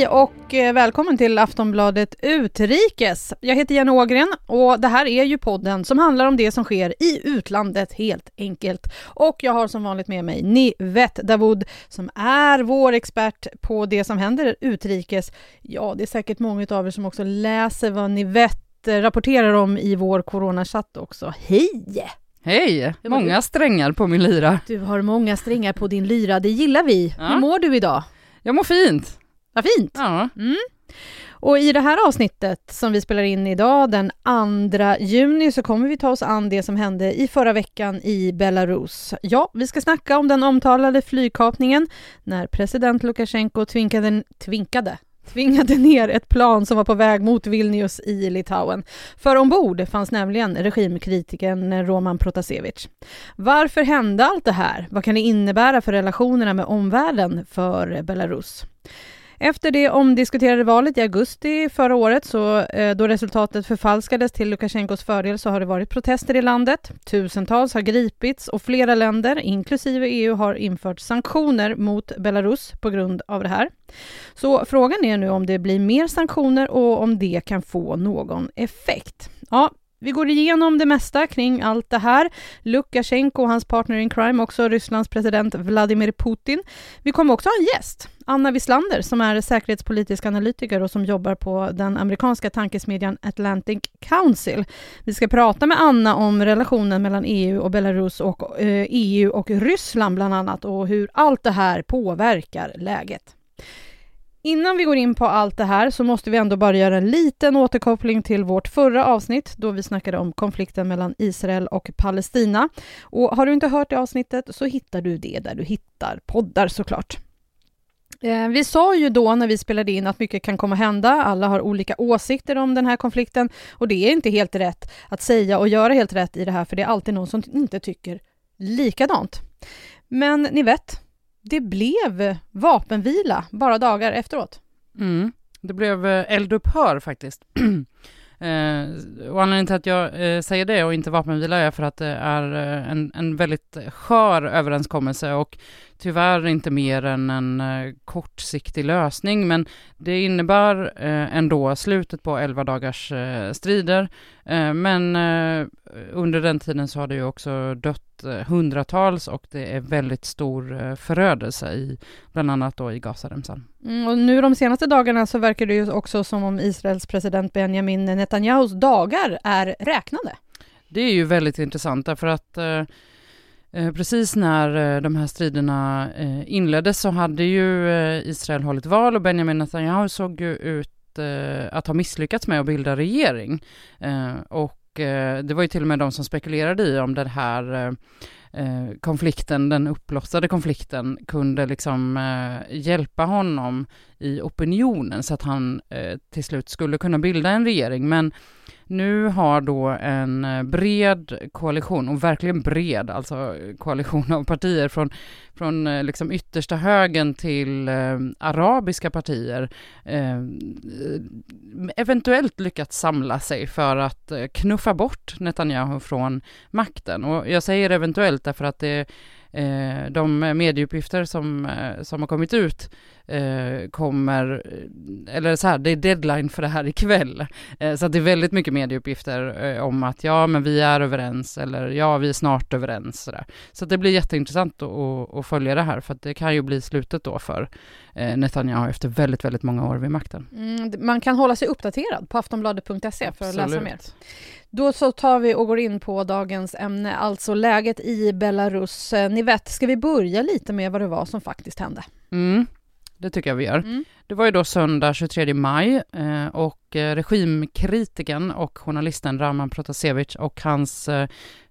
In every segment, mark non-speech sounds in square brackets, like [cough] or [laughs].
Hej och eh, välkommen till Aftonbladet Utrikes. Jag heter Jenny Ågren och det här är ju podden som handlar om det som sker i utlandet helt enkelt. Och jag har som vanligt med mig Nivette Davoud som är vår expert på det som händer utrikes. Ja, det är säkert många av er som också läser vad Nivette rapporterar om i vår coronachatt också. Hej! Hej! Många strängar på min lyra. Du har många strängar på din lyra, det gillar vi. Ja. Hur mår du idag? Jag mår fint. Vad fint! Ja. Mm. Och i det här avsnittet som vi spelar in idag, den 2 juni, så kommer vi ta oss an det som hände i förra veckan i Belarus. Ja, vi ska snacka om den omtalade flygkapningen när president Lukasjenko tvinkade, tvinkade tvingade ner ett plan som var på väg mot Vilnius i Litauen. För ombord fanns nämligen regimkritikern Roman Protasevich. Varför hände allt det här? Vad kan det innebära för relationerna med omvärlden för Belarus? Efter det omdiskuterade valet i augusti förra året, så, eh, då resultatet förfalskades till Lukasjenkos fördel, så har det varit protester i landet. Tusentals har gripits och flera länder, inklusive EU, har infört sanktioner mot Belarus på grund av det här. Så frågan är nu om det blir mer sanktioner och om det kan få någon effekt. Ja, vi går igenom det mesta kring allt det här. Lukasjenko och hans partner in crime, också Rysslands president Vladimir Putin. Vi kommer också ha en gäst, Anna Wislander, som är säkerhetspolitisk analytiker och som jobbar på den amerikanska tankesmedjan Atlantic Council. Vi ska prata med Anna om relationen mellan EU och Belarus och eh, EU och Ryssland bland annat och hur allt det här påverkar läget. Innan vi går in på allt det här så måste vi ändå bara göra en liten återkoppling till vårt förra avsnitt då vi snackade om konflikten mellan Israel och Palestina. Och har du inte hört det avsnittet så hittar du det där du hittar poddar såklart. Eh, vi sa ju då när vi spelade in att mycket kan komma hända. Alla har olika åsikter om den här konflikten och det är inte helt rätt att säga och göra helt rätt i det här för det är alltid någon som inte tycker likadant. Men ni vet, det blev vapenvila bara dagar efteråt. Mm. Det blev eh, eldupphör faktiskt. [clears throat] eh, och anledningen till att jag eh, säger det och inte vapenvila är för att det är eh, en, en väldigt skör överenskommelse och tyvärr inte mer än en eh, kortsiktig lösning, men det innebär eh, ändå slutet på 11 dagars eh, strider. Eh, men eh, under den tiden så har det ju också dött eh, hundratals och det är väldigt stor förödelse i bland annat då i Gazaremsan. Mm, och nu de senaste dagarna så verkar det ju också som om Israels president Benjamin Netanyahus dagar är räknade. Det är ju väldigt intressant därför att Eh, precis när eh, de här striderna eh, inleddes så hade ju Israel hållit val och Benjamin Netanyahu såg ju ut att ha misslyckats med att bilda regering. Och Eh, det var ju till och med de som spekulerade i om den här eh, Eh, konflikten, den uppblossade konflikten, kunde liksom eh, hjälpa honom i opinionen så att han eh, till slut skulle kunna bilda en regering. Men nu har då en bred koalition, och verkligen bred, alltså koalition av partier från, från eh, liksom yttersta högen till eh, arabiska partier eh, eventuellt lyckats samla sig för att eh, knuffa bort Netanyahu från makten. Och jag säger eventuellt därför att det de medieuppgifter som, eh, som har kommit ut eh, kommer, eller så här, det är deadline för det här ikväll. Eh, så det är väldigt mycket medieuppgifter eh, om att ja, men vi är överens eller ja, vi är snart överens. Så, så det blir jätteintressant att, att följa det här för det kan ju bli slutet då för eh, Netanyahu efter väldigt, väldigt många år vid makten. Mm, man kan hålla sig uppdaterad på aftonbladet.se för att läsa mer. Då så tar vi och går in på dagens ämne, alltså läget i Belarus. Eh, vet, ska vi börja lite med vad det var som faktiskt hände? Mm, det tycker jag vi gör. Mm. Det var ju då söndag 23 maj eh, och eh, regimkritiken och journalisten Raman Protasevich och hans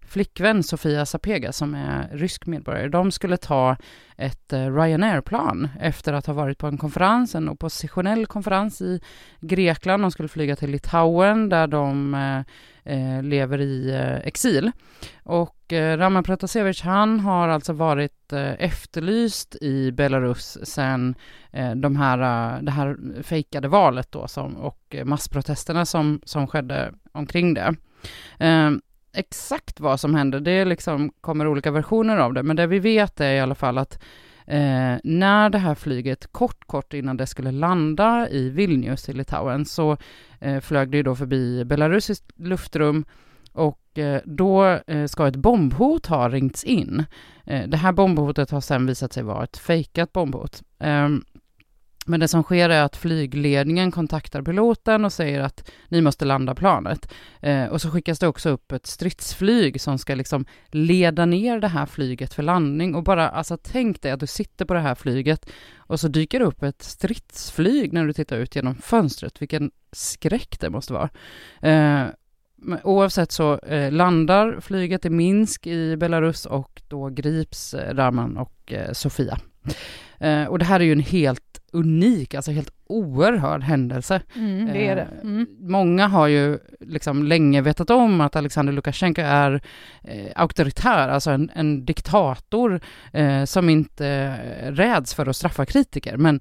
flickvän Sofia Sapega som är rysk medborgare, de skulle ta ett eh, Ryanair-plan efter att ha varit på en konferens, en oppositionell konferens i Grekland. De skulle flyga till Litauen där de eh, eh lever i eh, exil. Och eh, Eh, Raman Protasevich, han har alltså varit eh, efterlyst i Belarus sedan eh, de här, det här fejkade valet då som, och massprotesterna som, som skedde omkring det. Ehm, exakt vad som hände, det liksom kommer olika versioner av det, men det vi vet är i alla fall att Eh, när det här flyget, kort, kort innan det skulle landa i Vilnius i Litauen, så eh, flög det ju då förbi belarusiskt luftrum och Eh, då eh, ska ett bombhot ha ringts in. Eh, det här bombhotet har sen visat sig vara ett fejkat bombhot. Ehm, men det som sker är att flygledningen kontaktar piloten och säger att ni måste landa planet. Eh, och så skickas det också upp ett stridsflyg som ska liksom leda ner det här flyget för landning. Och bara, alltså tänk dig att du sitter på det här flyget och så dyker det upp ett stridsflyg när du tittar ut genom fönstret. Vilken skräck det måste vara. Eh, oavsett så eh, landar flyget i Minsk i Belarus och då grips eh, Raman och eh, Sofia. Eh, och det här är ju en helt unik, alltså helt oerhörd händelse. Mm, det är det. Eh, Mm. Många har ju liksom länge vetat om att Alexander Lukasjenko är eh, auktoritär, alltså en, en diktator eh, som inte räds för att straffa kritiker. Men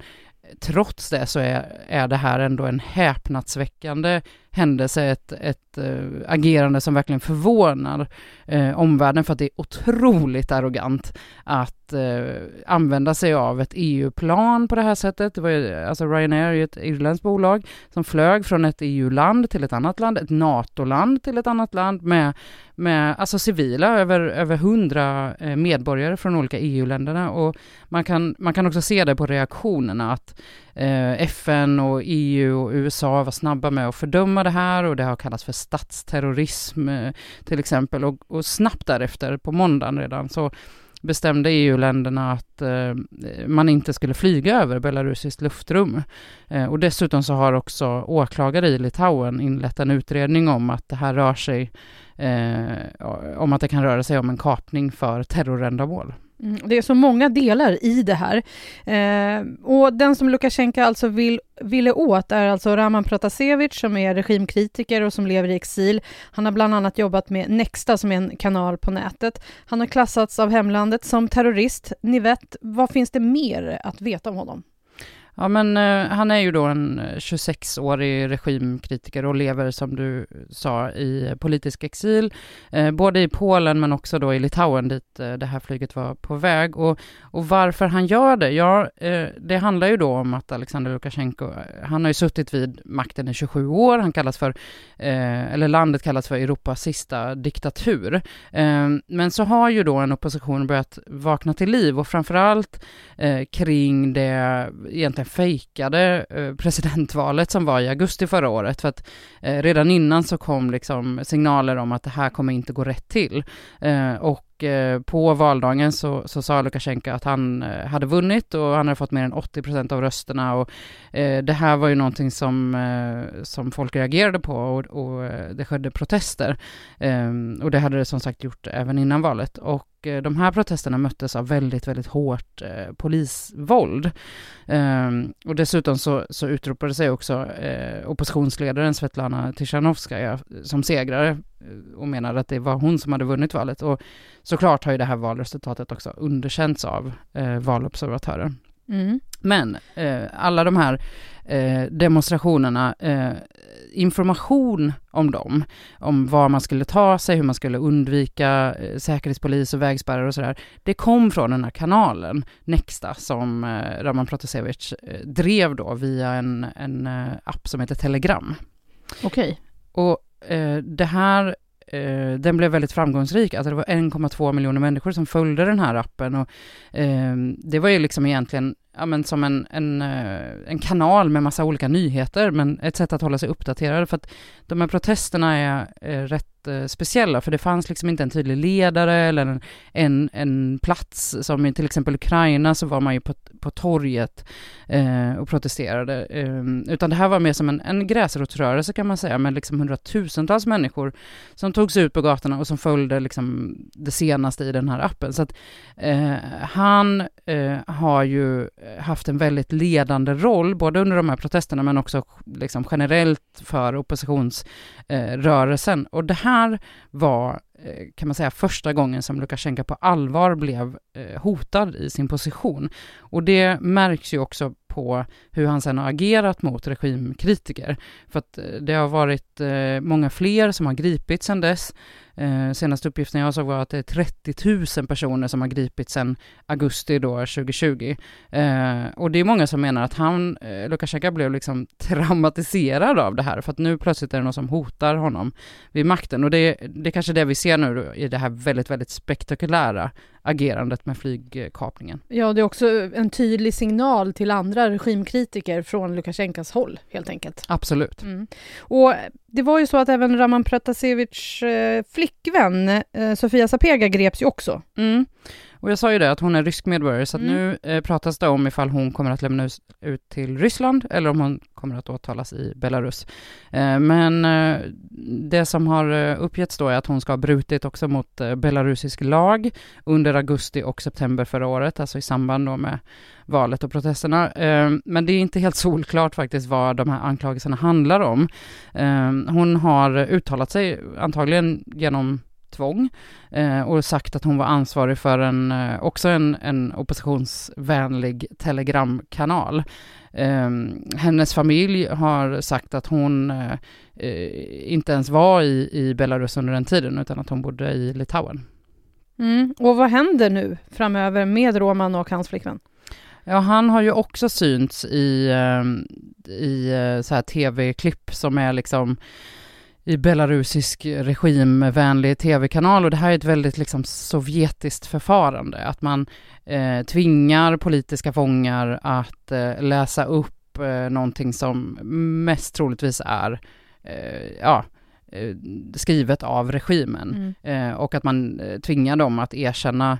trots det så är, är det här ändå en häpnadsväckande händelse, ett, ett äh, agerande som verkligen förvånar äh, omvärlden för att det är otroligt arrogant att äh, använda sig av ett EU-plan på det här sättet. Det var ju, alltså Ryanair är ju ett irländskt bolag som flög från ett EU-land till ett annat land, ett NATO-land till ett annat land med, med alltså civila, över, över 100 medborgare från olika EU-länderna och man kan, man kan också se det på reaktionerna att FN och EU och USA var snabba med att fördöma det här och det har kallats för statsterrorism eh, till exempel och, och snabbt därefter på måndagen redan så bestämde EU-länderna att eh, man inte skulle flyga över belarusiskt luftrum. Eh, och dessutom så har också åklagare i Litauen inlett en utredning om att det här rör sig eh, om att det kan röra sig om en kapning för terrorändamål. Mm, det är så många delar i det här. Eh, och den som Lukasjenko alltså vill, ville åt är alltså Raman Protasevich som är regimkritiker och som lever i exil. Han har bland annat jobbat med Nexta som är en kanal på nätet. Han har klassats av hemlandet som terrorist. Ni vet, vad finns det mer att veta om honom? Ja, men eh, han är ju då en eh, 26-årig regimkritiker och lever, som du sa, i politisk exil, eh, både i Polen men också då i Litauen dit eh, det här flyget var på väg. Och, och varför han gör det? Ja, eh, det handlar ju då om att Alexander Lukasjenko, eh, han har ju suttit vid makten i 27 år, han kallas för, eh, eller landet kallas för Europas sista diktatur. Eh, men så har ju då en opposition börjat vakna till liv och framförallt kring det egentligen fejkade eh, presidentvalet som var i augusti förra året. För att eh, redan innan så kom liksom signaler om att det här kommer inte gå rätt till. Eh, och och eh, på valdagen så, så sa Lukasjenko att han eh, hade vunnit och han hade fått mer än 80 procent av rösterna och eh, det här var ju någonting som, eh, som folk reagerade på och, och eh, det skedde protester. Eh, och det hade det som sagt gjort även innan valet och de här protesterna möttes av väldigt, väldigt hårt eh, polisvåld. Eh, och dessutom så, så utropade sig också eh, oppositionsledaren Svetlana Tichanovskaja som segrare och menade att det var hon som hade vunnit valet. Och såklart har ju det här valresultatet också underkänts av eh, valobservatörer. Mm. Men eh, alla de här eh, demonstrationerna, eh, information om dem, om var man skulle ta sig, hur man skulle undvika eh, säkerhetspolis och vägspärrar och sådär, det kom från den här kanalen, Nexta, som eh, Raman Protasevich eh, drev då via en, en app som heter Telegram. Okej. Okay. Och det här eh, den blev väldigt framgångsrik. Alltså det var 1,2 miljoner människor som följde den här appen och eh, det var ju liksom egentligen ja, men som en, en, eh, en kanal med massa olika nyheter, men ett sätt att hålla sig uppdaterad för att de här protesterna är, är rätt speciella, för det fanns liksom inte en tydlig ledare eller en, en, en plats, som i till exempel Ukraina så var man ju på, på torget eh, och protesterade, eh, utan det här var mer som en, en gräsrotsrörelse kan man säga, med liksom hundratusentals människor som togs ut på gatorna och som följde liksom det senaste i den här appen. Så att eh, han eh, har ju haft en väldigt ledande roll, både under de här protesterna men också liksom generellt för oppositionsrörelsen. och det här här var, eh, kan man säga, första gången som Lukasjenko på allvar blev eh, hotad i sin position. Och det märks ju också på hur han sen har agerat mot regimkritiker. För att eh, det har varit eh, många fler som har gripits sedan dess. Eh, senaste uppgiften jag såg var att det är 30 000 personer som har gripits sedan augusti då 2020. Och det är många som menar att han, Lukasjenko blev liksom [laughs] traumatiserad av det här, för att nu plötsligt är det någon som hotar honom vid makten. Och det, det är kanske det vi ser nu i det här väldigt, väldigt spektakulära agerandet med flygkapningen. Ja, det är också en tydlig signal till andra regimkritiker från Lukasjenkos håll, helt enkelt. Absolut. Mm. Och det var ju så att även Raman Pratasevich eh, flickvän eh, Sofia Sapega greps ju också. Mm. Och jag sa ju det, att hon är rysk medborgare, så mm. nu eh, pratas det om ifall hon kommer att lämnas ut till Ryssland eller om hon kommer att åtalas i Belarus. Eh, men eh, det som har eh, uppgetts då är att hon ska ha brutit också mot eh, belarusisk lag under augusti och september förra året, alltså i samband då med valet och protesterna. Eh, men det är inte helt [laughs] solklart faktiskt vad de här anklagelserna handlar om. hon har uttalat sig, antagligen genom tvång eh, och sagt att hon var ansvarig för en, eh, också en, en oppositionsvänlig telegramkanal. Eh, hennes familj har sagt att hon eh, inte ens var i, i Belarus under den tiden utan att hon bodde i Litauen. Mm. Och vad händer nu framöver med Roman och hans flickvän? Ja, han har ju också synts i, eh, i så här tv-klipp som är liksom i belarusisk regimvänlig tv-kanal. Och det här är ett väldigt liksom sovjetiskt förfarande, att man eh, tvingar politiska fångar att eh, läsa upp eh, någonting som mest troligtvis är eh, ja, eh, skrivet av regimen. Mm. eh, och att man eh, tvingar dem att erkänna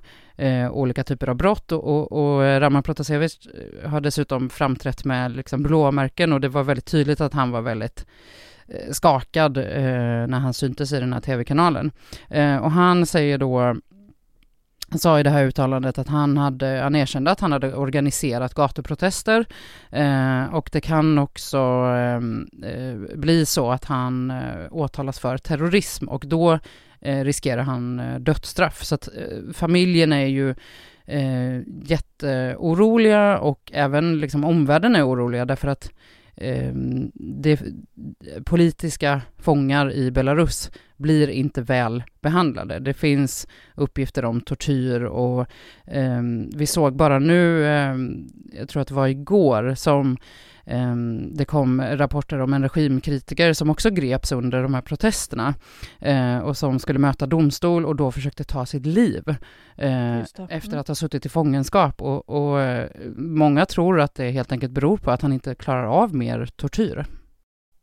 olika typer av brott. Och, och, och Raman Protasevich har dessutom framträtt med liksom blåmärken. Och det var väldigt tydligt att han var väldigt Eh, skakad eh, när han syntes i den här tv-kanalen. Eh, och han säger då han sa i det här uttalandet att han, hade, han erkände att han hade organiserat gatuprotester eh, och det kan också eh, eh bli så att han eh, åtalas för terrorism och då eh, riskerar han dödsstraff. Så att familjen är ju jätteoroliga och även liksom omvärlden är oroliga därför att eh, det, politiska fångar i Belarus blir inte väl behandlade. Det finns uppgifter om tortyr och eh, vi såg bara nu, eh, jag tror att det var igår, som Ehm, det kom rapporter om en regimkritiker som också greps under de här protesterna eh, och som skulle möta domstol och då försökte ta sitt liv eh, mm. efter att ha suttit i fångenskap. Och, och eh, många tror att det helt enkelt beror på att han inte klarar av mer tortyr.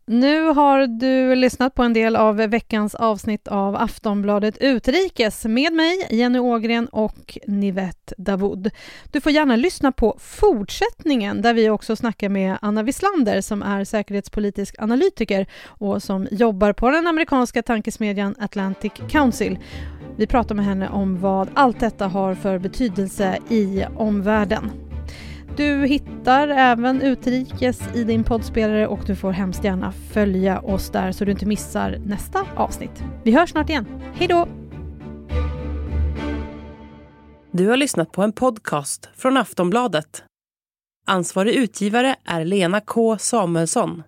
Nu har du lyssnat på en del av veckans avsnitt av Aftonbladet Utrikes med mig, Jenny Ågren och Nivette Davud. Du får gärna lyssna på fortsättningen där vi också snackar med Anna Wislander som är säkerhetspolitisk analytiker och som jobbar på den amerikanska tankesmedjan Atlantic Council. Vi pratar med henne om vad allt detta har för betydelse i omvärlden. Du hittar även Utrikes i din poddspelare och du får hemskt gärna följa oss där så du inte missar nästa avsnitt. Vi hörs snart igen. Hej då! Du har lyssnat på en podcast från Aftonbladet. Ansvarig utgivare är Lena K Samuelsson.